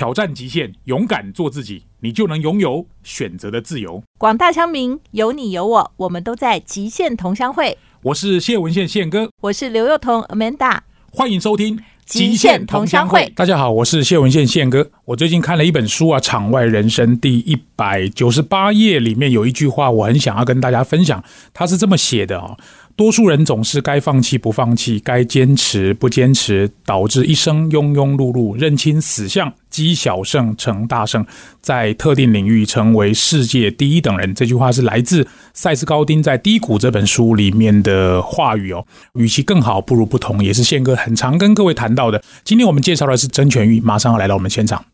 挑战极限，勇敢做自己，你就能拥有选择的自由。广大乡民，有你有我，我们都在极限同乡会。我是谢文宪宪哥，我是刘幼彤 Amanda，欢迎收听《极限同乡会》。大家好，我是谢文宪宪哥。我最近看了一本书啊，《场外人生》第一百九十八页里面有一句话，我很想要跟大家分享。他是这么写的哦。多数人总是该放弃不放弃，该坚持不坚持，导致一生庸庸碌碌，认清死相，积小胜成大胜，在特定领域成为世界第一等人。这句话是来自塞斯高丁在《低谷》这本书里面的话语哦。与其更好，不如不同，也是宪哥很常跟各位谈到的。今天我们介绍的是曾全玉，马上要来到我们现场。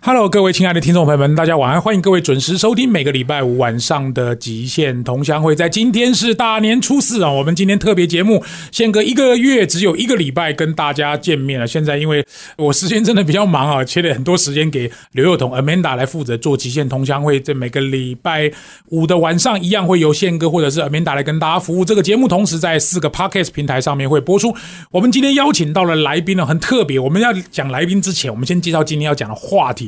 Hello，各位亲爱的听众朋友们，大家晚安！欢迎各位准时收听每个礼拜五晚上的极限同乡会。在今天是大年初四啊，我们今天特别节目，宪哥一个月只有一个礼拜跟大家见面了。现在因为我时间真的比较忙啊，切了很多时间给刘幼彤、Amanda 来负责做极限同乡会。这每个礼拜五的晚上，一样会由宪哥或者是 Amanda 来跟大家服务。这个节目同时在四个 Podcast 平台上面会播出。我们今天邀请到了来宾呢，很特别。我们要讲来宾之前，我们先介绍今天要讲的话题。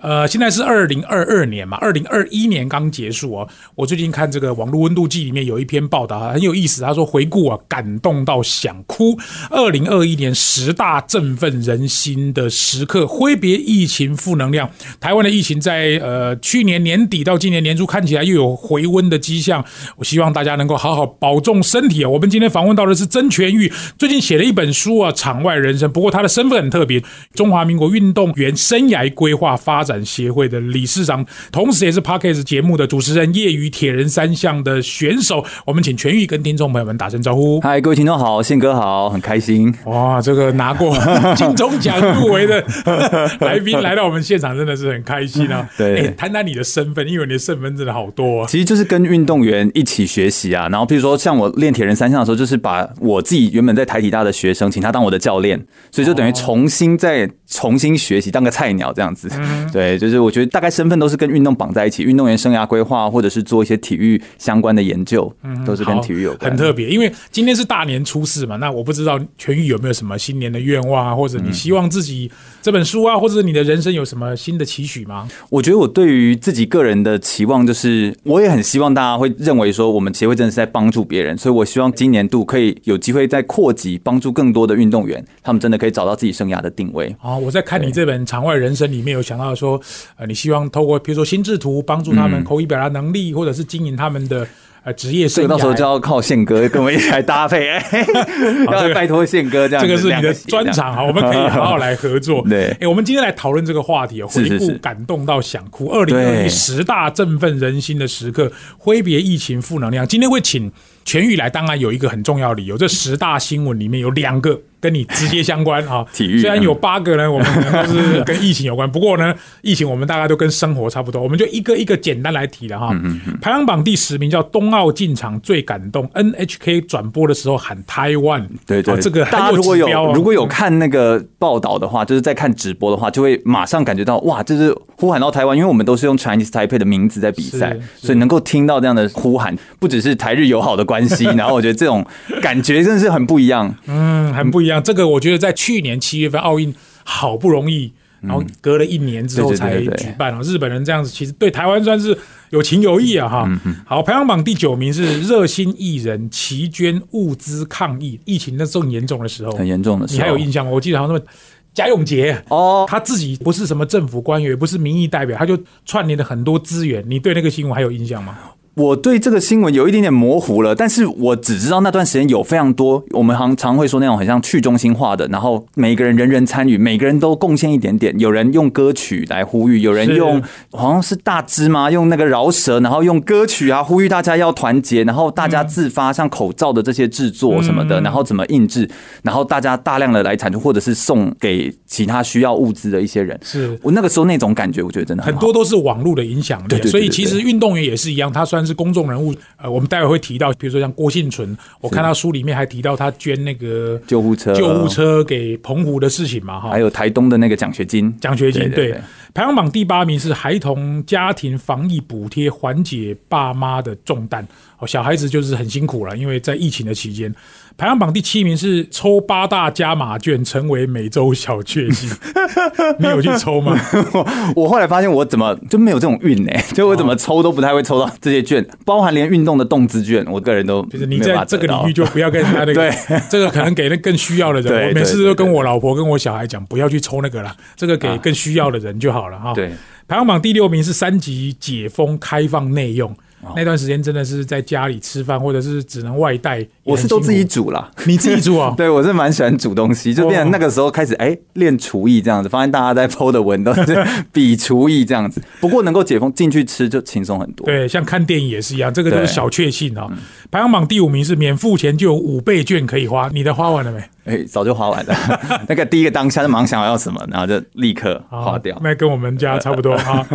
呃，现在是二零二二年嘛，二零二一年刚结束哦。我最近看这个网络温度计里面有一篇报道啊很有意思。他说回顾啊，感动到想哭。二零二一年十大振奋人心的时刻，挥别疫情负能量。台湾的疫情在呃去年年底到今年年初看起来又有回温的迹象。我希望大家能够好好保重身体啊。我们今天访问到的是曾全玉，最近写了一本书啊，《场外人生》。不过他的身份很特别，中华民国运动员生涯规划发。展协会的理事长，同时也是 Parkes 节目的主持人，业余铁人三项的选手。我们请全玉跟听众朋友们打声招呼。嗨，各位听众好，宪哥好，很开心。哇，这个拿过 金钟奖入围的 来宾来到我们现场，真的是很开心啊。对，谈谈你的身份，因为你的身份真的好多。其实就是跟运动员一起学习啊。然后，譬如说像我练铁人三项的时候，就是把我自己原本在台体大的学生，请他当我的教练，所以就等于重新再重新学习，当个菜鸟这样子。对，就是我觉得大概身份都是跟运动绑在一起，运动员生涯规划或者是做一些体育相关的研究，嗯都是跟体育有关。很特别，因为今天是大年初四嘛，那我不知道全玉有没有什么新年的愿望啊，或者你希望自己这本书啊，或者你的人生有什么新的期许吗？我觉得我对于自己个人的期望就是，我也很希望大家会认为说，我们协会真的是在帮助别人，所以我希望今年度可以有机会再扩及，帮助更多的运动员，他们真的可以找到自己生涯的定位。哦，我在看你这本《场外人生》里面有想到说。说，呃，你希望透过比如说心智图帮助他们口语表达能力，或者是经营他们的呃职业生涯，到时候就要靠宪哥跟我一起来搭配，要拜托宪哥这样。这个是你的专长啊，我们可以好好来合作。对，哎，我们今天来讨论这个话题哦，回顾感动到想哭，二零二一十大振奋人心的时刻，挥别疫情负能量。今天会请全宇来，当然有一个很重要理由，这十大新闻里面有两个。跟你直接相关啊，体育虽然有八个呢，我们都是跟疫情有关，不过呢，疫情我们大家都跟生活差不多，我们就一个一个简单来提了哈。排行榜第十名叫冬奥进场最感动，NHK 转播的时候喊台湾，对对，这个大家如果有如果有看那个报道的话，就是在看直播的话，就会马上感觉到哇，就是呼喊到台湾，因为我们都是用 Chinese Taipei 的名字在比赛，所以能够听到这样的呼喊，不只是台日友好的关系，然后我觉得这种感觉真的是很不一样，嗯，很不一样。这个我觉得在去年七月份奥运好不容易，然后隔了一年之后才举办啊。日本人这样子其实对台湾算是有情有义啊哈。好，排行榜第九名是热心艺人齐捐物资抗疫，疫情那时候很严重的时候，很严重的时候，你还有印象吗？我记得好像什么贾永杰哦，他自己不是什么政府官员，也不是民意代表，他就串联了很多资源。你对那个新闻还有印象吗？我对这个新闻有一点点模糊了，但是我只知道那段时间有非常多，我们常常会说那种很像去中心化的，然后每个人人人参与，每个人都贡献一点点。有人用歌曲来呼吁，有人用好像是大芝麻用那个饶舌，然后用歌曲啊呼吁大家要团结，然后大家自发像口罩的这些制作什么的，然后怎么印制，然后大家大量的来产出，或者是送给其他需要物资的一些人。是我那个时候那种感觉，我觉得真的很多都是网络的影响力，所以其实运动员也是一样，他算是。是公众人物，呃，我们待会会提到，比如说像郭幸存，我看他书里面还提到他捐那个救护车、救护车给澎湖的事情嘛，哈，还有台东的那个奖学金，奖学金对。排行榜第八名是孩童家庭防疫补贴，缓解爸妈的重担。哦，小孩子就是很辛苦了，因为在疫情的期间，排行榜第七名是抽八大加码券，成为美洲小确幸。你有去抽吗？我后来发现我怎么就没有这种运呢、就我怎么抽都不太会抽到这些券，包含连运动的动资券，我个人都就是你在这个领域就不要跟人家那个，对，这个可能给那更需要的人。我每次都跟我老婆跟我小孩讲，不要去抽那个了，这个给啊更需要的人就好了哈。对，排行榜第六名是三级解封开放内用，哦那段时间真的是在家里吃饭，或者是只能外带。我是都自己煮啦。你自己煮啊？对，我是蛮喜欢煮东西，就变成那个时候开始哎练厨艺这样子，发现大家在 PO 的文都是 比厨艺这样子。不过能够解封进去吃就轻松很多。对，像看电影也是一样，这个都是小确幸啊、排行榜第五名是免付钱就有五倍券可以花，你的花完了没？哎，早就花完了。那个第一个当下就马上想要什么，然后就立刻花掉。那跟我们家差不多啊。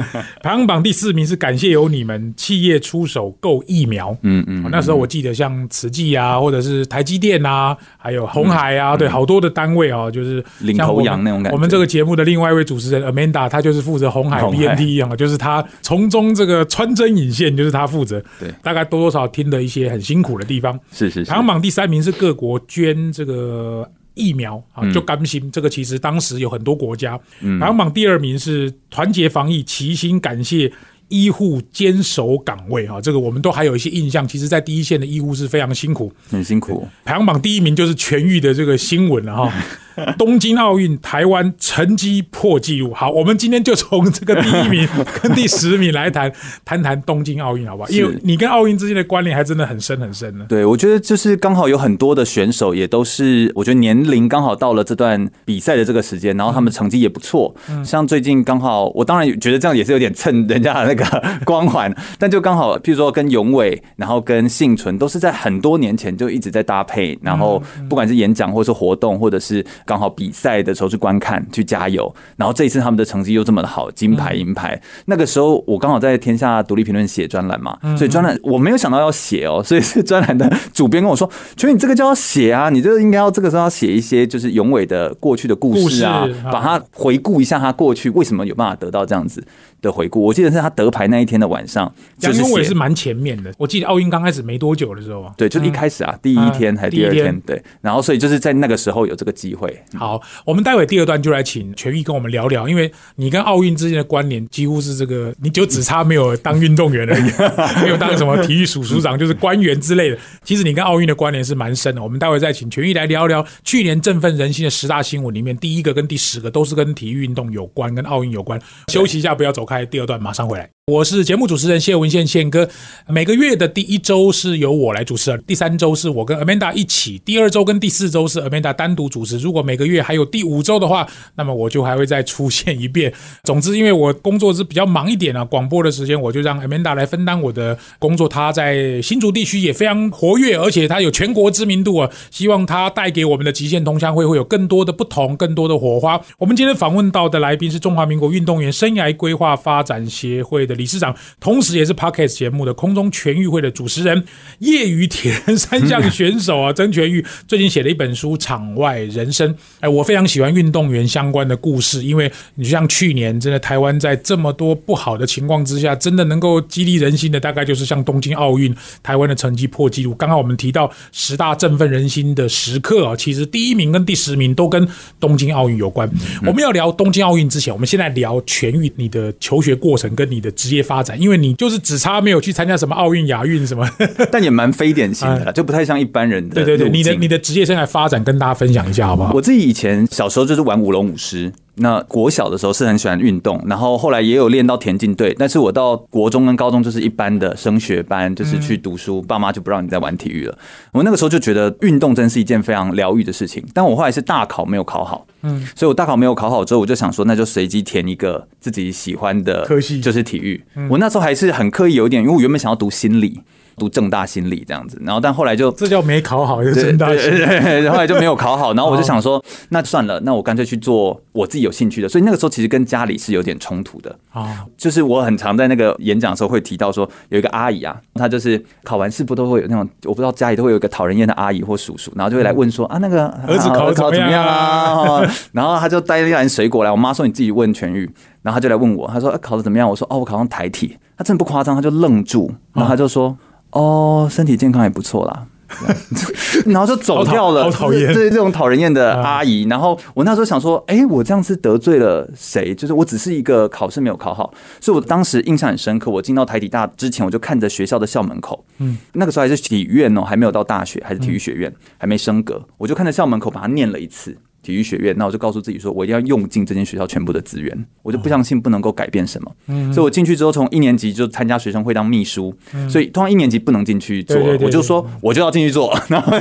排行榜第四名是感谢有你们企业出手购疫苗。嗯嗯哦，那时候我记得像慈济啊，或者是台积电啊，还有红海啊，对，好多的单位啊，就是嗯领头羊那种感觉我们这个节目的另外一位主持人 Amanda，她就是负责红海红海 BNT 啊，就是她从中这个穿针引线，就是她负责。对大概多多少少听的一些很辛苦的地方。是是是排行榜第三名是各国捐这个疫苗啊，嗯就甘心。这个其实当时有很多国家。排行榜第二名是团结防疫，齐心感谢。医护坚守岗位啊，这个我们都还有一些印象。其实，在第一线的医护是非常辛苦。很辛苦。排行榜第一名就是痊愈的这个新闻了哈。东京奥运台湾成绩破纪录。好，我们今天就从这个第一名跟第十名来谈谈谈东京奥运，好不好？因为你跟奥运之间的关联还真的很深很深呢。对，我觉得就是刚好有很多的选手也都是，我觉得年龄刚好到了这段比赛的这个时间，然后他们成绩也不错。嗯像最近刚好，我当然觉得这样也是有点蹭人家的那个光环，但就刚好，譬如说跟永伟，然后跟幸存，都是在很多年前就一直在搭配，然后不管是演讲或者是活动，或者是刚好比赛的时候去观看去加油，然后这一次他们的成绩又这么的好，金牌银牌。那个时候我刚好在天下独立评论写专栏嘛，所以专栏我没有想到要写哦，所以是专栏的主编跟我说：“所以你这个就要写啊，你这个应该要这个时候要写一些就是永伟的过去的故事啊故事，啊把它回顾一下他过去为什么有办法得到这样子的回顾。我记得是他得牌那一天的晚上，就是写杨永伟是蛮前面的，我记得奥运刚开始没多久的时候啊。对，就是一开始啊，第一天还是第二天天，对，然后所以就是在那个时候有这个机会，好，我们待会第二段就来请权玉跟我们聊聊，因为你跟奥运之间的关联几乎是这个，你就只差没有当运动员而已，没有当什么体育署署长，就是官员之类的。其实你跟奥运的关联是蛮深的。我们待会再请权玉来聊聊去年振奋人心的十大新闻里面，第一个跟第十个都是跟体育运动有关，跟奥运有关。休息一下，不要走开，第二段马上回来。我是节目主持人谢文宪宪哥。每个月的第一周是由我来主持，第三周是我跟 Amanda 一起，第二周跟第四周是 Amanda 单独主持。如果每个月还有第五周的话，那么我就还会再出现一遍。总之，因为我工作是比较忙一点啊，广播的时间我就让 Amanda 来分担我的工作。她在新竹地区也非常活跃，而且她有全国知名度啊。希望她带给我们的极限同乡会会有更多的不同，更多的火花。我们今天访问到的来宾是中华民国运动员生涯规划发展协会的理事长，同时也是 Podcast 节目的空中全运会的主持人，业余铁人三项选手啊，曾全玉 最近写了一本书《场外人生》。哎，我非常喜欢运动员相关的故事，因为你就像去年，真的台湾在这么多不好的情况之下，真的能够激励人心的，大概就是像东京奥运，台湾的成绩破纪录。刚刚我们提到十大振奋人心的时刻啊，其实第一名跟第十名都跟东京奥运有关。我们要聊东京奥运之前，我们现在聊全运你的求学过程跟你的职业发展，因为你就是只差没有去参加什么奥运、亚运什么。但也蛮非典型的啦，就不太像一般人的对对对，你的你的职业生涯发展跟大家分享一下好不好？我自己以前小时候就是玩舞龙舞狮，那国小的时候是很喜欢运动，然后后来也有练到田径队，但是我到国中跟高中就是一般的升学班，就是去读书，爸妈就不让你再玩体育了。我那个时候就觉得运动真是一件非常疗愈的事情，但我后来是大考没有考好，嗯，所以我大考没有考好之后，我就想说那就随机填一个自己喜欢的科系就是体育。我那时候还是很刻意有一点，因为我原本想要读心理。读正大心理这样子，然后但后来就这叫没考好，就正大对对对，然后来就没有考好，然后我就哦想说，那算了，那我干脆去做我自己有兴趣的。所以那个时候其实跟家里是有点冲突的，啊，就是我很常在那个演讲的时候会提到说，有一个阿姨啊，她就是考完试不都会有那种，我不知道家里都会有一个讨人厌的阿姨或叔叔，然后就会来问说啊那个儿子考考怎么样啊？啊？然后他就带一篮水果来，我妈说你自己问全玉，然后他就来问我，他说、啊考的怎么样？我说哦我考上台体，他真的不夸张，他就愣住，然后他就说。哦，身体健康也不错啦。然后就走掉了，好讨厌对这种讨人厌的阿姨。然后我那时候想说，哎，我这样是得罪了谁？就是我只是一个考试没有考好，所以我当时印象很深刻。我进到台体大之前，我就看着学校的校门口，嗯，那个时候还是体院哦，还没有到大学，还是体育学院，还没升格，我就看着校门口把它念了一次。体育学院，那我就告诉自己说，我一定要用尽这间学校全部的资源，我就不相信不能够改变什么。所以我进去之后，从一年级就参加学生会当秘书，所以通常一年级不能进去做，我就说我就要进去做，然后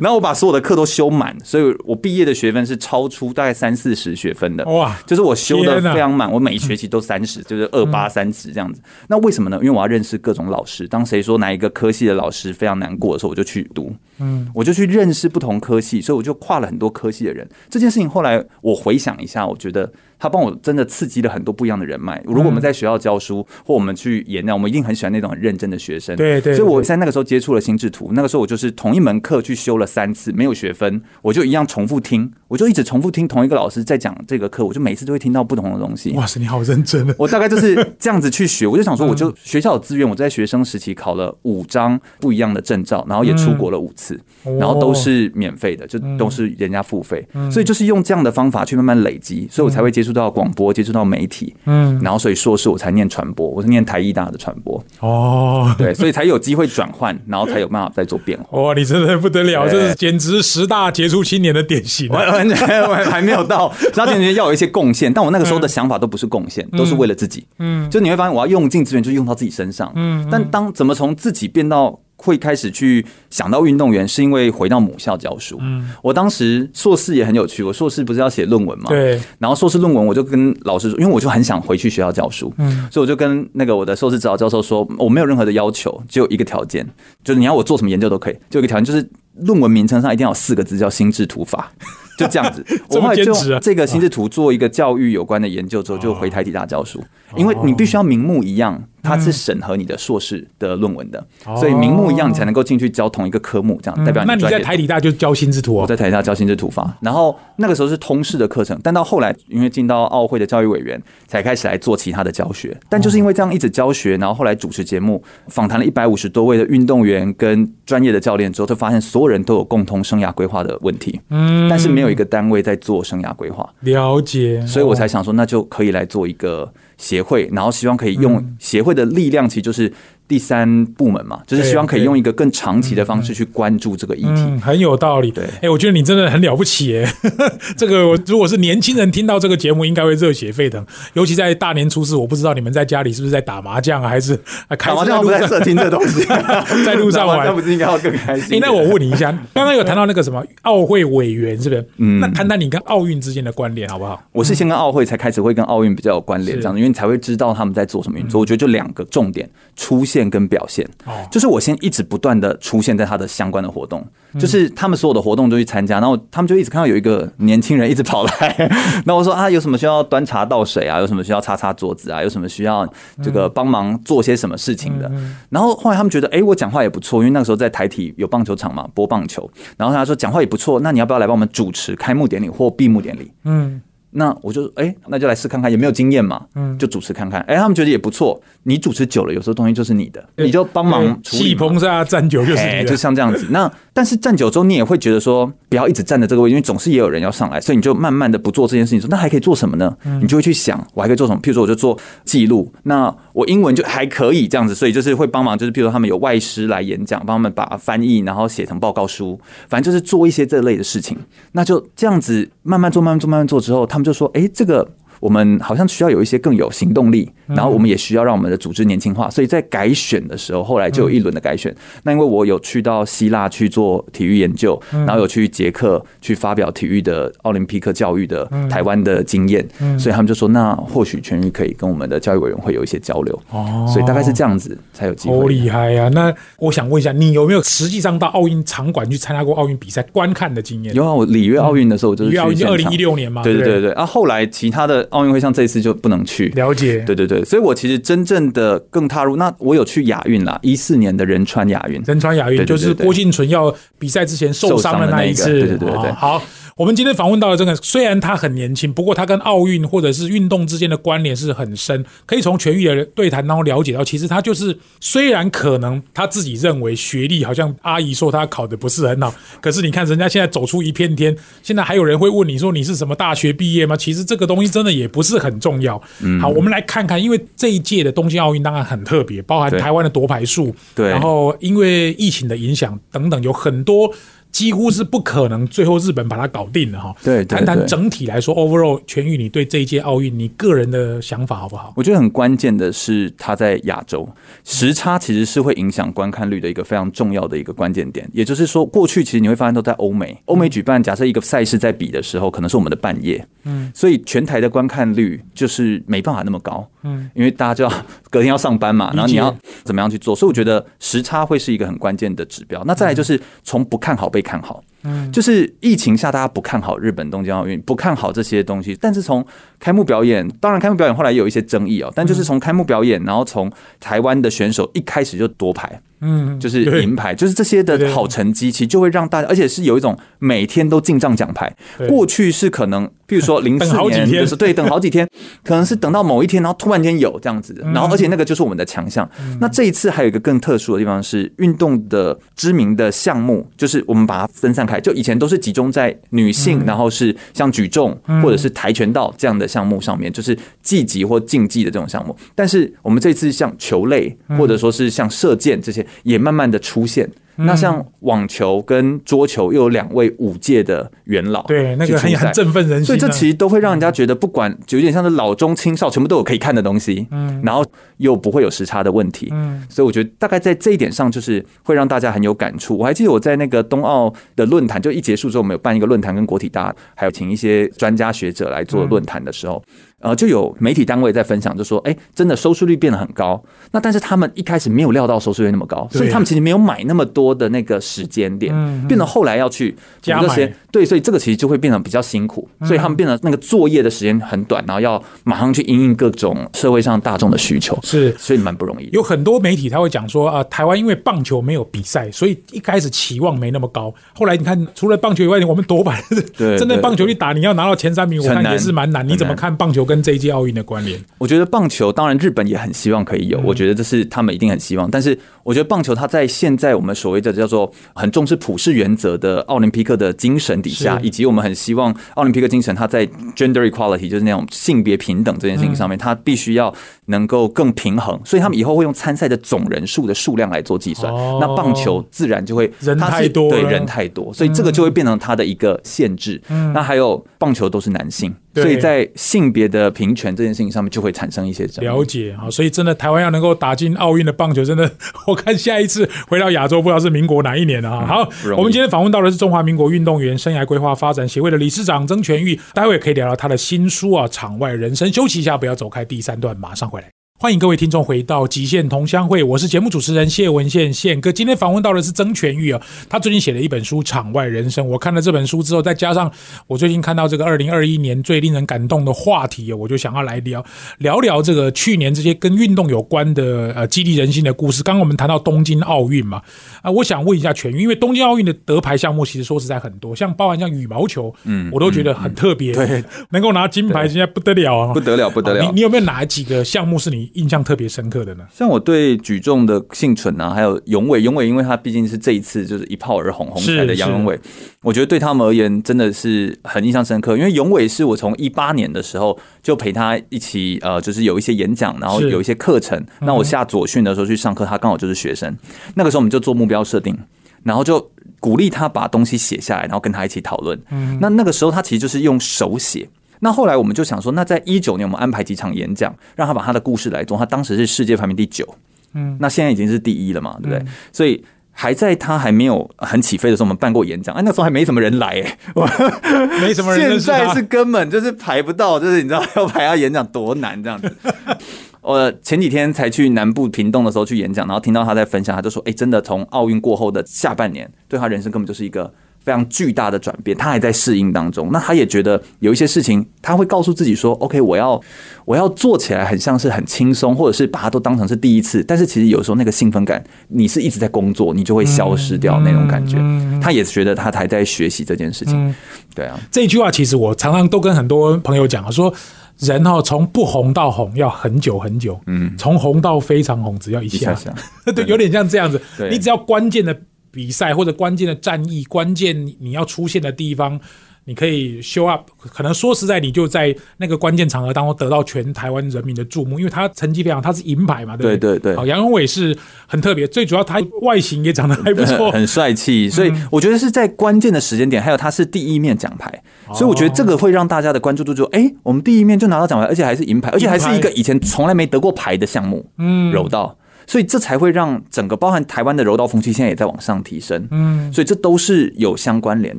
然后我把所有的课都修满，所以我毕业的学分是超出大概三四十学分的，哇，就是我修的非常满，我每一学 期都三十，就是二八三十这样子。那为什么呢？因为我要认识各种老师，当谁说哪一个科系的老师非常难过的时候，我就去读，嗯，我就去认识不同科系，所以我就跨了很多科系的人。这件事情后来。我回想一下，我觉得。他帮我真的刺激了很多不一样的人脉。如果我们在学校教书，或我们去演讲，我们一定很喜欢那种很认真的学生。对对。所以我在那个时候接触了心智图，那个时候我就是同一门课去修了三次，没有学分，我就一样重复听，我就一直重复听同一个老师在讲这个课，我就每次都会听到不同的东西。哇塞，你好认真！我大概就是这样子去学，我就想说，我就学校有资源，我在学生时期考了五张不一样的证照，然后也出国了五次，然后都是免费的，就都是人家付费，所以就是用这样的方法去慢慢累积，所以我才会接触到广播。接触到媒体，嗯，然后所以硕士我才念传播，我是念台艺大的传播，哦，对，所以才有机会转换，然后才有办法再做变化。哇，你真的不得了，这是简直十大杰出青年的典型。完完还没有到，十大青年要有一些贡献，但我那个时候的想法都不是贡献，都是为了自己。嗯，就你会发现，我要用尽资源，就用到自己身上。嗯，但当怎么从自己变到。会开始去想到运动员，是因为回到母校教书。嗯，我当时硕士也很有趣，我硕士不是要写论文嘛？对。然后硕士论文，我就跟老师说，因为我就很想回去学校教书，嗯，所以我就跟那个我的硕士指导教授说，我没有任何的要求，只有一个条件，就是你要我做什么研究都可以，就一个条件，就是论文名称上一定要有四个字，叫心智图法，就这样子。我后来就这个心智图做一个教育有关的研究之后，就回台体大教书，因为你必须要名目一样。他是审核你的硕士的论文的，所以名目一样，你才能够进去教同一个科目，这样代表你。那你在台底大就教心智图我在台底大教心智图法，然后那个时候是通识的课程，但到后来因为进到奥会的教育委员，才开始来做其他的教学。但就是因为这样一直教学，然后后来主持节目，访谈了一百五十多位的运动员跟专业的教练之后，就发现所有人都有共同生涯规划的问题，嗯，但是没有一个单位在做生涯规划。了解，所以我才想说，那就可以来做一个。协会，然后希望可以用协会的力量，其实就是。第三部门嘛，就是希望可以用一个更长期的方式去关注这个议题，很有道理。对，哎，我觉得你真的很了不起耶！这个如果是年轻人听到这个节目，应该会热血沸腾。尤其在大年初四，我不知道你们在家里是不是在打麻将啊，还是打麻将不在听这东西，在路上玩，那不是应该要更开心？那我问你一下，刚刚有谈到那个什么奥会委员，是不是？嗯，那谈谈你跟奥运之间的关联好不好？我是先跟奥会才开始会跟奥运比较有关联，这样，因为你才会知道他们在做什么运作。我觉得就两个重点：出现跟表现。就是我先一直不断的出现在他的相关的活动，就是他们所有的活动都去参加，然后他们就一直看到有一个年轻人一直跑来，那我说啊，有什么需要端茶倒水啊，有什么需要擦擦桌子啊，有什么需要这个帮忙做些什么事情的，然后后来他们觉得，哎，我讲话也不错，因为那个时候在台体有棒球场嘛，播棒球，然后他说讲话也不错，那你要不要来帮我们主持开幕典礼或闭幕典礼？嗯。那我就哎，那就来试看看有没有经验嘛，嗯，就主持看看，哎，他们觉得也不错。你主持久了，有时候东西就是你的，你就帮忙气棚下站久就是，就像这样子。那但是站久之后，你也会觉得说，不要一直站在这个位置，因为总是也有人要上来，所以你就慢慢的不做这件事情。说那还可以做什么呢？你就会去想，我还可以做什么？譬如说，我就做记录。那我英文就还可以这样子，所以就是会帮忙，就是譬如说他们有外师来演讲，帮他们把翻译，然后写成报告书，反正就是做一些这类的事情。那就这样子慢慢做，慢慢做，慢慢做之后，他们就说，哎，这个。我们好像需要有一些更有行动力，然后我们也需要让我们的组织年轻化，所以在改选的时候，后来就有一轮的改选。那因为我有去到希腊去做体育研究，然后有去捷克去发表体育的奥林匹克教育的台湾的经验，所以他们就说，那或许全域可以跟我们的教育委员会有一些交流。哦，所以大概是这样子才有机会。好厉害呀！那我想问一下，你有没有实际上到奥运场馆去参加过奥运比赛观看的经验？有啊，我里约奥运的时候就是里约奥运二零一六年嘛。对对对对啊，后来其他的。奥运会像这一次就不能去。了解，对对对，所以我其实真正的更踏入，那我有去亚运啦，一四年的仁川亚运，仁川亚运就是郭敬纯要比赛之前受伤的那一次，对对对对。好，我们今天访问到的这个，虽然他很年轻，不过他跟奥运或者是运动之间的关联是很深，可以从全域的对谈当中了解到，其实他就是虽然可能他自己认为学历好像阿姨说他考的不是很好，可是你看人家现在走出一片天，现在还有人会问你说你是什么大学毕业吗？其实这个东西真的也不是很重要。好，我们来看看，因为这一届的东京奥运当然很特别，包含台湾的夺牌数，对然后因为疫情的影响等等，有很多。几乎是不可能，最后日本把它搞定了哈。对对对谈谈整体来说，overall 全域，你对这一届奥运你个人的想法好不好？我觉得很关键的是，它在亚洲时差其实是会影响观看率的一个非常重要的一个关键点。也就是说，过去其实你会发现都在欧美，欧美举办假设一个赛事在比的时候，可能是我们的半夜，嗯，所以全台的观看率就是没办法那么高，嗯，因为大家就要隔天要上班嘛，然后你要怎么样去做，所以我觉得时差会是一个很关键的指标。那再来就是从不看好被看好。就是疫情下，大家不看好日本东京奥运，不看好这些东西。但是从开幕表演，当然开幕表演后来也有一些争议哦，但就是从开幕表演，然后从台湾的选手一开始就夺牌，嗯，就是银牌，就是这些的好成绩，其实就会让大家，而且是有一种每天都进账奖牌。过去是可能，比如说零等四年的时候，对，等好几天，可能是等到某一天，然后突然间有这样子的，嗯。然后而且那个就是我们的强项。那这一次还有一个更特殊的地方是，运动的知名的项目，就是我们把它分散开，就以前都是集中在女性，嗯然后是像举重或者是跆拳道这样的项目上面，就是技击或竞技的这种项目。但是我们这次像球类，嗯或者说是像射箭这些，也慢慢的出现。嗯。那像网球跟桌球又有两位五届的元老，对，那个很振奋人心啊。所以这其实都会让人家觉得，不管就有点像是老中青少，全部都有可以看的东西，嗯，然后又不会有时差的问题，嗯，所以我觉得大概在这一点上，就是会让大家很有感触。我还记得我在那个冬奥的论坛，就一结束之后，我们有办一个论坛，跟国体大还有请一些专家学者来做论坛的时候，呃，就有媒体单位在分享，就说，哎、真的收视率变得很高。那但是他们一开始没有料到收视率那么高，对所以他们其实没有买那么多的那个时间点，变得后来要去加补这些买，对，所以这个其实就会变得比较辛苦，嗯所以他们变得那个作业的时间很短，然后要马上去应应各种社会上大众的需求，是所以蛮不容易。有很多媒体他会讲说啊，台湾因为棒球没有比赛，所以一开始期望没那么高。后来你看，除了棒球以外，我们夺牌，对真的对棒球一打，你要拿到前三名，我看也是蛮难。你怎么看棒球跟这一届奥运的关联？我觉得棒球当然日本也很希望可以有，我觉得这是他们一定很希望。但是我觉得棒球它在现在我们所谓的叫做很重视普世原则的奥林匹克的精神底下，以及我们很希望奥林匹克精神它在 gender equality 就是那种性别平等这件事情上面，它必须要能够更平衡。所以他们以后会用参赛的总人数的数量来做计算。哦那棒球自然就会人太多对人太多，所以这个就会变成它的一个限制。那还有棒球都是男性，对所以在性别的平权这件事情上面就会产生一些。了解啊，所以真的台湾要能够打进奥运的棒球，真的我看下一次回到亚洲，不知道是民国哪一年了啊。好我们今天访问到的是中华民国运动员生涯规划发展协会的理事长曾全玉，待会可以聊聊他的新书啊《场外人生》。休息一下，不要走开，第三段马上回来。欢迎各位听众回到极限同乡会，我是节目主持人谢文宪宪哥。今天访问到的是曾全玉啊，他最近写了一本书《场外人生》。我看了这本书之后，再加上我最近看到这个二零二一年最令人感动的话题哦，我就想要来聊聊聊这个去年这些跟运动有关的呃激励人心的故事。刚刚我们谈到东京奥运嘛，啊，我想问一下全玉，因为东京奥运的得牌项目其实说实在很多，像包含像羽毛球，嗯，我都觉得很特别，对，能够拿金牌现在不得了啊，不得了，不得了你你！有没有哪几个项目是你印象特别深刻的呢？像我对举重的幸存啊，还有永伟，永伟因为他毕竟是这一次就是一炮而红红起来的杨永伟，我觉得对他们而言真的是很印象深刻。因为永伟是我从一八年的时候就陪他一起呃，就是有一些演讲，然后有一些课程。那我下左训的时候去上课，他刚好就是学生。那个时候我们就做目标设定，然后就鼓励他把东西写下来，然后跟他一起讨论。嗯那那个时候他其实就是用手写。那后来我们就想说，那在一九年我们安排几场演讲，让他把他的故事来做。他当时是世界排名第九，嗯，那现在已经是第一了嘛，对不对？所以还在他还没有很起飞的时候，我们办过演讲，哎、那时候还没什么人来、哎，没什么人现在是根本就是排不到，就是你知道要排他演讲多难这样子。我前几天才去南部屏东的时候去演讲，然后听到他在分享，他就说：“哎、真的从奥运过后的下半年，对他人生根本就是一个非常巨大的转变，他还在适应当中。那他也觉得有一些事情，他会告诉自己说：“OK，我要我要做起来很像是很轻松，或者是把它都当成是第一次。”但是其实有时候那个兴奋感，你是一直在工作，你就会消失掉那种感觉。他也觉得他还在学习这件事情。对啊，这一句话其实我常常都跟很多朋友讲啊，说人哦，从不红到红要很久很久，嗯，从红到非常红只要一下下，对，有点像这样子。你只要关键的。比赛或者关键的战役，关键你要出现的地方，你可以 show up。可能说实在，你就在那个关键场合当中得到全台湾人民的注目，因为他成绩非常，他是银牌嘛，对不对？对对对。好，杨永伟是很特别，最主要他外形也长得还不错，很帅气，所以我觉得是在关键的时间点，还有他是第一面奖牌，所以我觉得这个会让大家的关注度就，哎，我们第一面就拿到奖牌，而且还是银牌，而且还是一个以前从来没得过牌的项目，嗯，柔道。所以这才会让整个包含台湾的柔道风气现在也在往上提升，嗯，所以这都是有相关联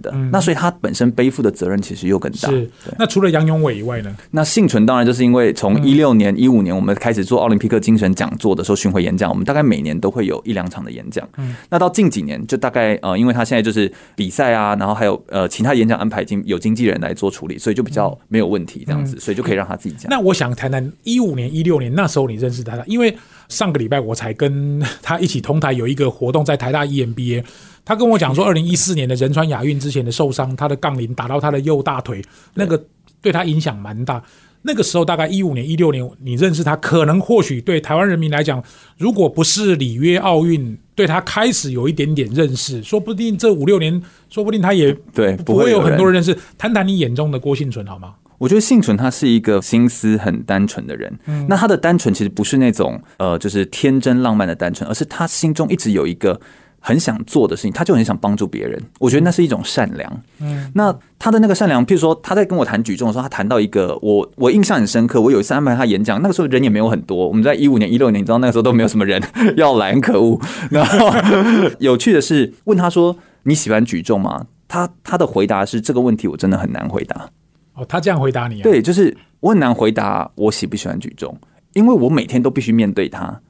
的。那所以他本身背负的责任其实又更大。是。那除了杨永伟以外呢？那幸存当然就是因为从一六年、一五年我们开始做奥林匹克精神讲座的时候巡回演讲，我们大概每年都会有一两场的演讲。嗯。那到近几年就大概呃，因为他现在就是比赛啊，然后还有呃其他演讲安排经有经纪人来做处理，所以就比较没有问题这样子，所以就可以让他自己讲。那我想谈谈一五年、一六年那时候你认识他的，因为。上个礼拜我才跟他一起同台有一个活动，在台大 EMBA，他跟我讲说，二零一四年的仁川亚运之前的受伤，他的杠铃打到他的右大腿，那个对他影响蛮大。那个时候大概一五年、一六年，你认识他，可能或许对台湾人民来讲，如果不是里约奥运，对他开始有一点点认识，说不定这五六年，说不定他也对不会有很多人认识。谈谈你眼中的郭幸存好吗？我觉得幸存他是一个心思很单纯的人，那他的单纯其实不是那种呃，就是天真浪漫的单纯，而是他心中一直有一个很想做的事情，他就很想帮助别人。我觉得那是一种善良。嗯，那他的那个善良，譬如说他在跟我谈举重的时候，他谈到一个我我印象很深刻。我有一次安排他演讲，那个时候人也没有很多。我们在一五年、一六年，你知道那个时候都没有什么人 要来，很可恶。然后 有趣的是，问他说你喜欢举重吗？他他的回答是这个问题我真的很难回答。哦，他这样回答你？啊对，就是我很难回答我喜不喜欢举重，因为我每天都必须面对它，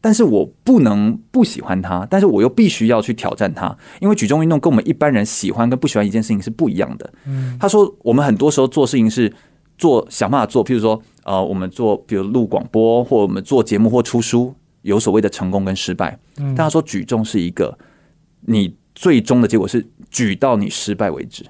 但是我不能不喜欢它，但是我又必须要去挑战它，因为举重运动跟我们一般人喜欢跟不喜欢一件事情是不一样的。嗯，他说我们很多时候做事情是做想办法做，譬如说呃，我们做比如录广播或我们做节目或出书，有所谓的成功跟失败。嗯，但他说举重是一个你最终的结果是举到你失败为止。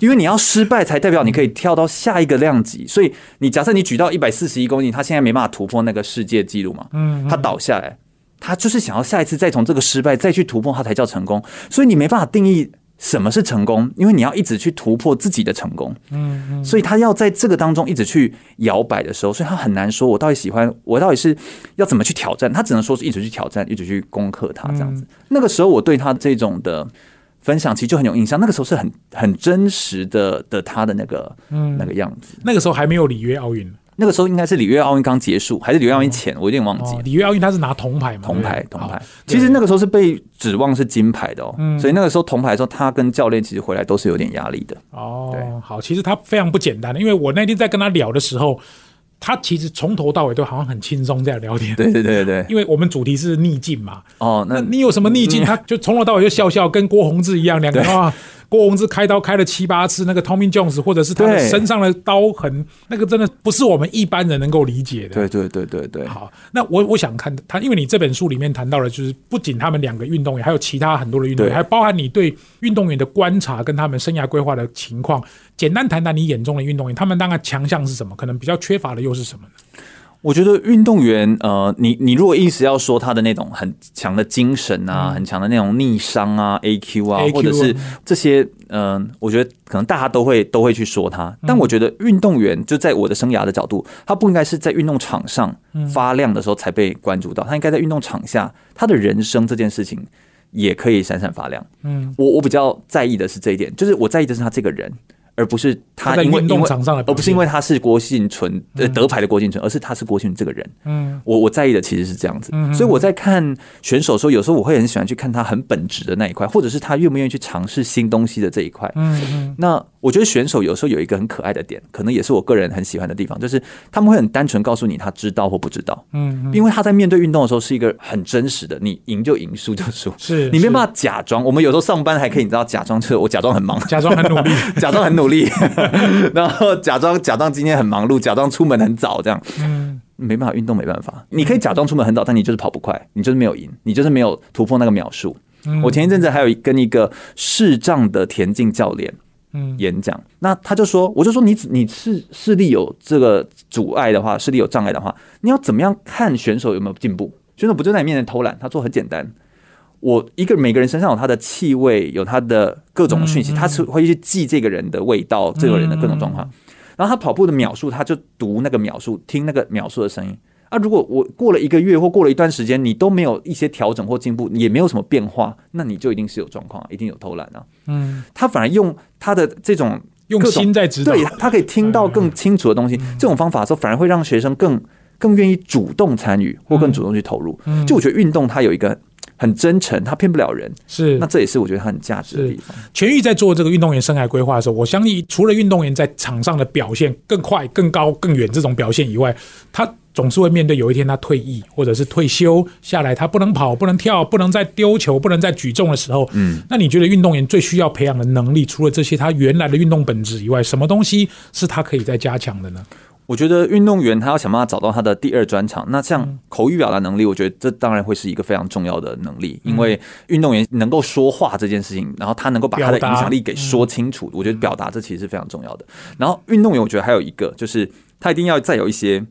因为你要失败，才代表你可以跳到下一个量级。所以你假设你举到一百四十一公斤，他现在没办法突破那个世界纪录嘛？嗯，他倒下来，他就是想要下一次再从这个失败再去突破，他才叫成功。所以你没办法定义什么是成功，因为你要一直去突破自己的成功。嗯嗯，所以他要在这个当中一直去摇摆的时候，所以他很难说，我到底喜欢，我到底是要怎么去挑战？他只能说是一直去挑战，一直去攻克它这样子。那个时候，我对他这种的。分享其实就很有印象，那个时候是很很真实的的他的那个嗯那个样子。那个时候还没有里约奥运，那个时候应该是里约奥运刚结束，还是里约奥运前，我有点忘记。里约奥运他是拿铜牌嘛？铜牌，铜牌。其实那个时候是被指望是金牌的哦，所以那个时候铜牌的时候，他跟教练其实回来都是有点压力的。哦，好，其实他非常不简单的，因为我那天在跟他聊的时候。他其实从头到尾都好像很轻松这样聊天，对对对对，因为我们主题是逆境嘛。哦，那你有什么逆境？他就从头到尾就笑笑，跟郭宏志一样，两个啊。郭宏志开刀开了七八次，那个 Tommy Jones 或者是他的身上的刀痕，那个真的不是我们一般人能够理解的。对对对对对。好，那我我想看他，因为你这本书里面谈到了，就是不仅他们两个运动员，还有其他很多的运动员，还包含你对运动员的观察跟他们生涯规划的情况。简单谈谈你眼中的运动员，他们当然强项是什么？可能比较缺乏的又是什么呢？我觉得运动员，呃，你你如果意思要说他的那种很强的精神啊，很强的那种逆商啊，A Q 啊，或者是这些，嗯，我觉得可能大家都会都会去说他。但我觉得运动员就在我的生涯的角度，他不应该是在运动场上发亮的时候才被关注到，他应该在运动场下，他的人生这件事情也可以闪闪发亮。嗯，我我比较在意的是这一点，就是我在意的是他这个人。而不是他因为因为而不是因为他是郭幸存呃德牌的郭幸存，而是他是郭幸存这个人。嗯，我我在意的其实是这样子，所以我在看选手的时候，有时候我会很喜欢去看他很本质的那一块，或者是他愿不愿意去尝试新东西的这一块。嗯嗯，那。我觉得选手有时候有一个很可爱的点，可能也是我个人很喜欢的地方，就是他们会很单纯告诉你他知道或不知道，嗯，因为他在面对运动的时候是一个很真实的，你赢就赢，输就输，是你没办法假装。我们有时候上班还可以，你知道假装就是 我假装很忙，假装很努力，假装很努力，然后假装假装今天很忙碌，假装出门很早这样。嗯，没办法，运动没办法。你可以假装出门很早，但你就是跑不快，你就是没有赢，你就是没有突破那个秒数。嗯我前一阵子还有跟一个视障的田径教练嗯演讲，那他就说，我就说你你视视力有这个阻碍的话，视力有障碍的话，你要怎么样看选手有没有进步？选手不就在你面前偷懒？他说很简单，我一个每个人身上有他的气味，有他的各种讯息，他是会去记这个人的味道，这个人的各种状况。然后他跑步的秒数，他就读那个秒数，听那个秒数的声音。啊，如果我过了一个月或过了一段时间，你都没有一些调整或进步，也没有什么变化，那你就一定是有状况啊，一定有偷懒啊。嗯，他反而用他的这种用心在指导，对他可以 听到更清楚的东西，这种方法的时候，反而会让学生更更愿意主动参与或更主动去投入。嗯。就我觉得运动它有一个很真诚，他骗不了人，是那这也是我觉得他很价值的地方。全域在做这个运动员生涯规划的时候，我相信除了运动员在场上的表现更快、更高、更远这种表现以外，他总是会面对有一天他退役或者是退休下来，他不能跑、不能跳、不能再丢球、不能再举重的时候，嗯，那你觉得运动员最需要培养的能力，除了这些他原来的运动本质以外，什么东西是他可以再加强的呢？我觉得运动员他要想办法找到他的第二专长。那嗯像口语表达能力，我觉得这当然会是一个非常重要的能力，因为运动员能够说话这件事情，然后他能够把他的影响力给说清楚，我觉得表达这其实是非常重要的。然后运动员，我觉得还有一个就是他一定要再有一些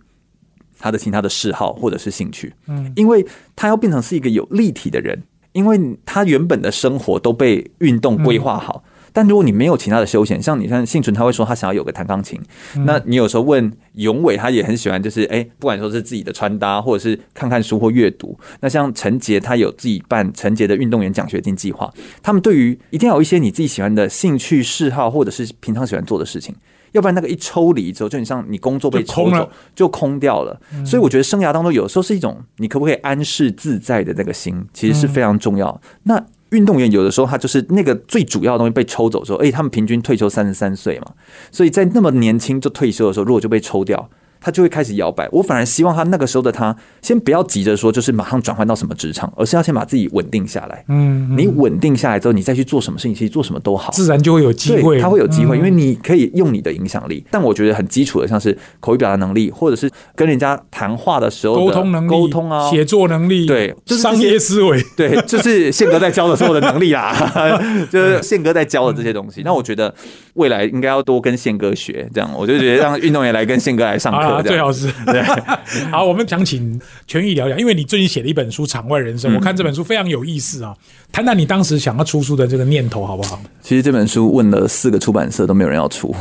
他的其他的嗜好或者是兴趣，嗯，因为他要变成是一个有立体的人，因为他原本的生活都被运动规划好。但如果你没有其他的休闲，像你像幸存，他会说他想要有个弹钢琴。那你有时候问永伟，他也很喜欢，就是哎、不管说是自己的穿搭，或者是看看书或阅读。那像陈杰，他有自己办陈杰的运动员奖学金计划。他们对于一定要有一些你自己喜欢的兴趣嗜好，或者是平常喜欢做的事情，要不然那个一抽离之后，就你像你工作被抽走就空，就空掉了。所以我觉得生涯当中有时候是一种你可不可以安适自在的那个心，其实是非常重要。那运动员有的时候他就是那个最主要的东西被抽走之后，哎、他们平均退休三十三岁嘛，所以在那么年轻就退休的时候，如果就被抽掉。他就会开始摇摆。我反而希望他那个时候的他，先不要急着说，就是马上转换到什么职场，而是要先把自己稳定下来。嗯，嗯你稳定下来之后，你再去做什么事情，其实做什么都好。自然就会有机会，对，他会有机会，嗯因为你可以用你的影响力。但我觉得很基础的，像是口语表达能力，或者是跟人家谈话的时候沟通能力、沟通啊，写作能力，对就是商业思维，对，就是宪哥在教的时候的能力啦，就是宪哥在教的这些东西。那我觉得未来应该要多跟宪哥学，这样我就觉得让运动员来跟宪哥来上啊，课，这样最好是。对。好，我们想请全毅聊聊，因为你最近写了一本书《场外人生》，嗯我看这本书非常有意思啊。谈谈你当时想要出书的这个念头好不好？其实这本书问了四个出版社都没有人要出，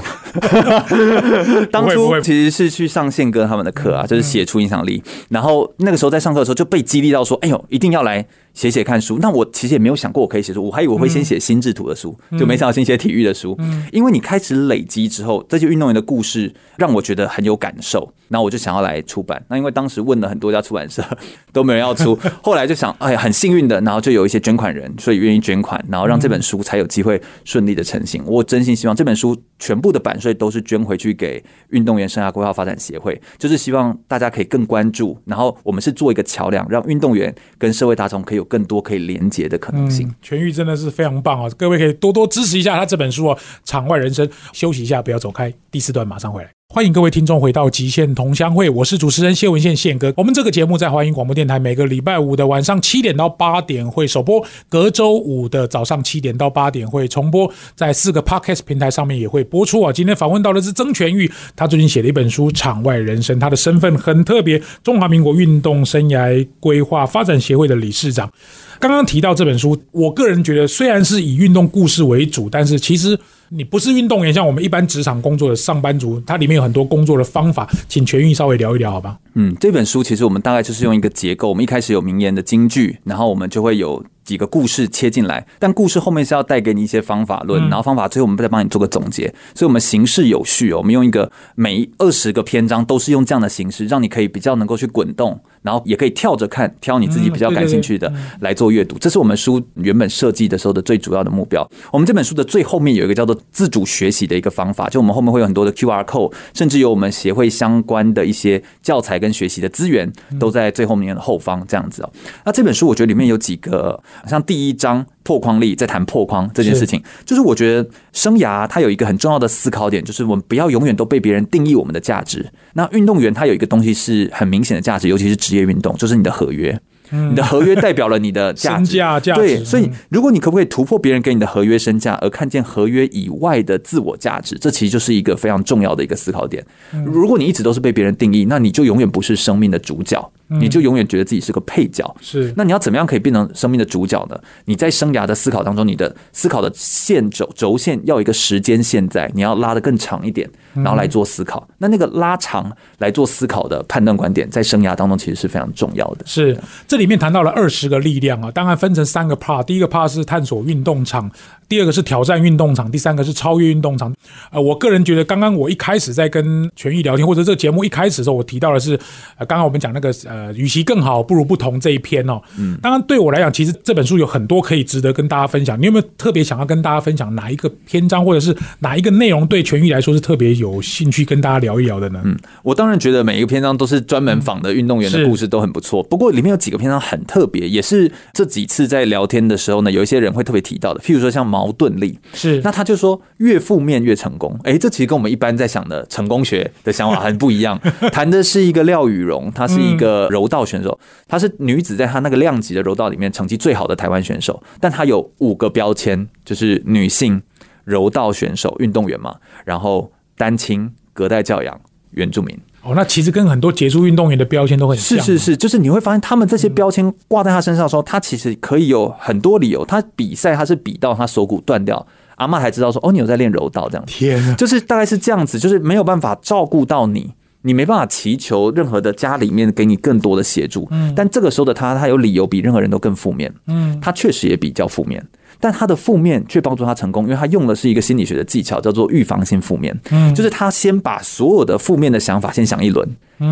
当初其实是去上宪哥他们的课啊，就是写出影响力。然后那个时候在上课的时候就被激励到说：“哎呦，一定要来写写看书。”那我其实也没有想过我可以写书，我还以为我会先写心智图的书，就没想到先写体育的书。因为你开始累积之后，这些运动员的故事让我觉得很有感受，然后我就想要来出版。那因为当时问了很多家出版社 都没人要出，后来就想，哎，很幸运的，然后就有一些捐款人，所以愿意捐款，然后让这本书才有机会顺利的成型。我真心希望这本书全部的版税都是捐回去给运动员生涯规划发展协会，就是希望大家可以更关注，然后我们是做一个桥梁，让运动员跟社会大众可以有更多可以连接的可能性。嗯，全玉真的是非常棒哦，各位可以多多支持一下他这本书哦，《场外人生》。休息一下，不要走开，第四段马上回来。欢迎各位听众回到极限同乡会，我是主持人谢文宪宪哥。我们这个节目在华音广播电台每个礼拜五的晚上七点到八点会首播，隔周五的早上七点到八点会重播，在四个 podcast 平台上面也会播出啊。今天访问到的是曾全玉，他最近写了一本书《场外人生》，他的身份很特别，中华民国运动生涯规划发展协会的理事长。刚刚提到这本书，我个人觉得虽然是以运动故事为主，但是其实你不是运动员，像我们一般职场工作的上班族，它里面有很多工作的方法，请全运稍微聊一聊，好吧？嗯，这本书其实我们大概就是用一个结构，我们一开始有名言的金句，然后我们就会有几个故事切进来，但故事后面是要带给你一些方法论，嗯。然后方法最后我们再帮你做个总结，所以我们形式有序哦，我们用一个每二十个篇章都是用这样的形式，让你可以比较能够去滚动，然后也可以跳着看，挑你自己比较感兴趣的来做阅读。这是我们书原本设计的时候的最主要的目标。我们这本书的最后面有一个叫做自主学习的一个方法，就我们后面会有很多的 QR code，甚至有我们协会相关的一些教材跟学习的资源，都在最后面的后方这样子哦。那这本书我觉得里面有几个，像第一章破框力在谈破框这件事情，就是我觉得生涯它有一个很重要的思考点，就是我们不要永远都被别人定义我们的价值。那运动员他有一个东西是很明显的价值，尤其是职业运动，就是你的合约。你的合约代表了你的价值，对，所以如果你可不可以突破别人给你的合约身价，而看见合约以外的自我价值，这其实就是一个非常重要的一个思考点。如果你一直都是被别人定义，那你就永远不是生命的主角。你就永远觉得自己是个配角，是。那你要怎么样可以变成生命的主角呢？你在生涯的思考当中，你的思考的线轴轴线要有一个时间线在，你要拉得更长一点，然后来做思考。那那个拉长来做思考的判断观点，在生涯当中其实是非常重要的。是，这里面谈到了二十个力量啊，当然分成三个 part。第一个 part 是探索运动场。第二个是挑战运动场，第三个是超越运动场。呃，我个人觉得，刚刚我一开始在跟全益聊天，或者这个节目一开始的时候，我提到的是，呃，刚刚我们讲那个呃，与其更好，不如不同这一篇哦。嗯。当然，对我来讲，其实这本书有很多可以值得跟大家分享。你有没有特别想要跟大家分享哪一个篇章，或者是哪一个内容对全益来说是特别有兴趣跟大家聊一聊的呢？嗯，我当然觉得每一个篇章都是专门仿的运动员的故事都很不错。不过里面有几个篇章很特别，也是这几次在聊天的时候呢，有一些人会特别提到的。譬如说像矛盾力。是，那他就说越负面越成功，哎，这其实跟我们一般在想的成功学的想法很不一样。谈的是一个廖雨荣，她是一个柔道选手，她是女子在她那个量级的柔道里面成绩最好的台湾选手，但她有五个标签，就是女性柔道选手运动员嘛，然后单亲、隔代教养、原住民。哦，那其实跟很多杰出运动员的标签都很像。是是是，就是你会发现他们这些标签挂在他身上的时候，他其实可以有很多理由。他比赛他是比到他手骨断掉，阿妈才知道说哦，你有在练柔道这样。天啊，就是大概是这样子，就是没有办法照顾到你，你没办法祈求任何的家里面给你更多的协助。嗯，但这个时候的他，他有理由比任何人都更负面。嗯，他确实也比较负面。但他的负面却帮助他成功，因为他用的是一个心理学的技巧，叫做预防性负面。嗯，就是他先把所有的负面的想法先想一轮，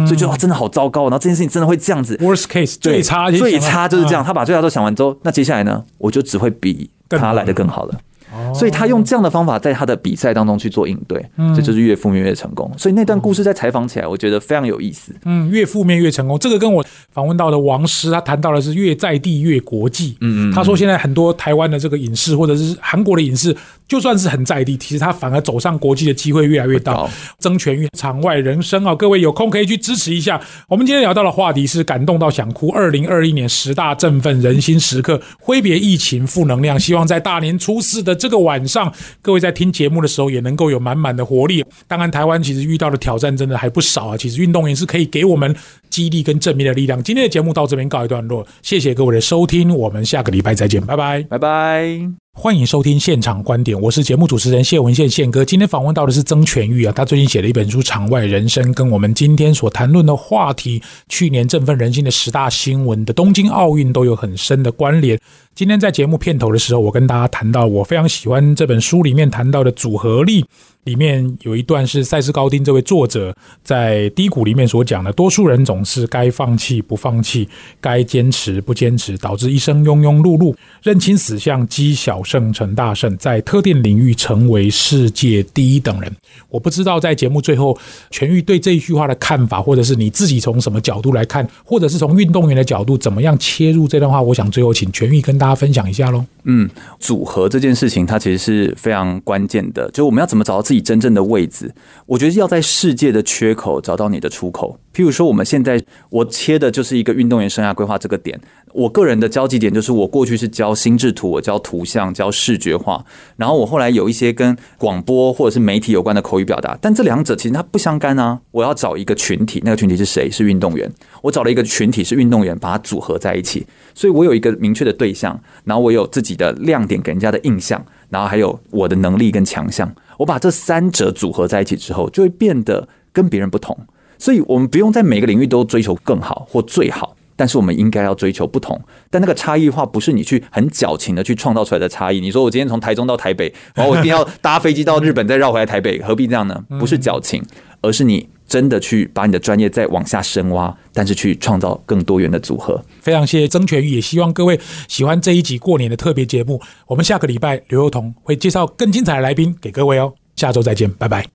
所以就哇，真的好糟糕。然后这件事情真的会这样子，worst case 最差最差就是这样。他把最差都想完之后，那接下来呢，我就只会比他来的更好了。所以他用这样的方法在他的比赛当中去做应对，这就是越负面越成功。所以那段故事在采访起来，我觉得非常有意思。嗯，越负面越成功，这个跟我访问到的王师，他谈到的是越在地越国际。嗯嗯，他说现在很多台湾的这个影视或者是韩国的影视，就算是很在地，其实他反而走上国际的机会越来越大。争权于场外人生啊，各位有空可以去支持一下。我们今天聊到的话题是感动到想哭。二零二一年十大振奋人心时刻，挥别疫情负能量，希望在大年初四的这个晚上。各位在听节目的时候，也能够有满满的活力。当然，台湾其实遇到的挑战真的还不少啊。其实运动员是可以给我们激励跟正面的力量。今天的节目到这边告一段落，谢谢各位的收听，我们下个礼拜再见，拜拜，拜拜。欢迎收听现场观点，我是节目主持人谢文宪宪哥。今天访问到的是曾全玉啊，他最近写了一本书《场外人生》，跟我们今天所谈论的话题，去年振奋人心的十大新闻的东京奥运都有很深的关联。今天在节目片头的时候，我跟大家谈到，我非常喜欢这本书里面谈到的组合力。里面有一段是塞斯高丁这位作者在低谷里面所讲的：多数人总是该放弃不放弃，该坚持不坚持，导致一生庸庸碌碌，认清死相，积小胜成大胜，在特定领域成为世界第一等人。我不知道在节目最后，全玉对这一句话的看法，或者是你自己从什么角度来看，或者是从运动员的角度怎么样切入这段话，我想最后请全玉跟大家分享一下喽。嗯，组合这件事情，它其实是非常关键的，就我们要怎么找到自自己真正的位置？我觉得要在世界的缺口找到你的出口。譬如说，我们现在我切的就是一个运动员生涯规划这个点。我个人的交集点就是，我过去是教心智图，我教图像，教视觉化。然后我后来有一些跟广播或者是媒体有关的口语表达，但这两者其实它不相干啊。我要找一个群体，那个群体是谁？是运动员。我找了一个群体是运动员，把它组合在一起。所以我有一个明确的对象，然后我有自己的亮点给人家的印象，然后还有我的能力跟强项。我把这三者组合在一起之后，就会变得跟别人不同。所以，我们不用在每个领域都追求更好或最好，但是我们应该要追求不同。但那个差异化不是你去很矫情的去创造出来的差异。你说我今天从台中到台北，然后我一定要搭飞机到日本再绕回来台北，何必这样呢？不是矫情，而是你。真的去把你的专业再往下深挖，但是去创造更多元的组合。非常谢谢曾全玉，也希望各位喜欢这一集过年的特别节目。我们下个礼拜刘幼彤会介绍更精彩的来宾给各位哦。下周再见，拜拜。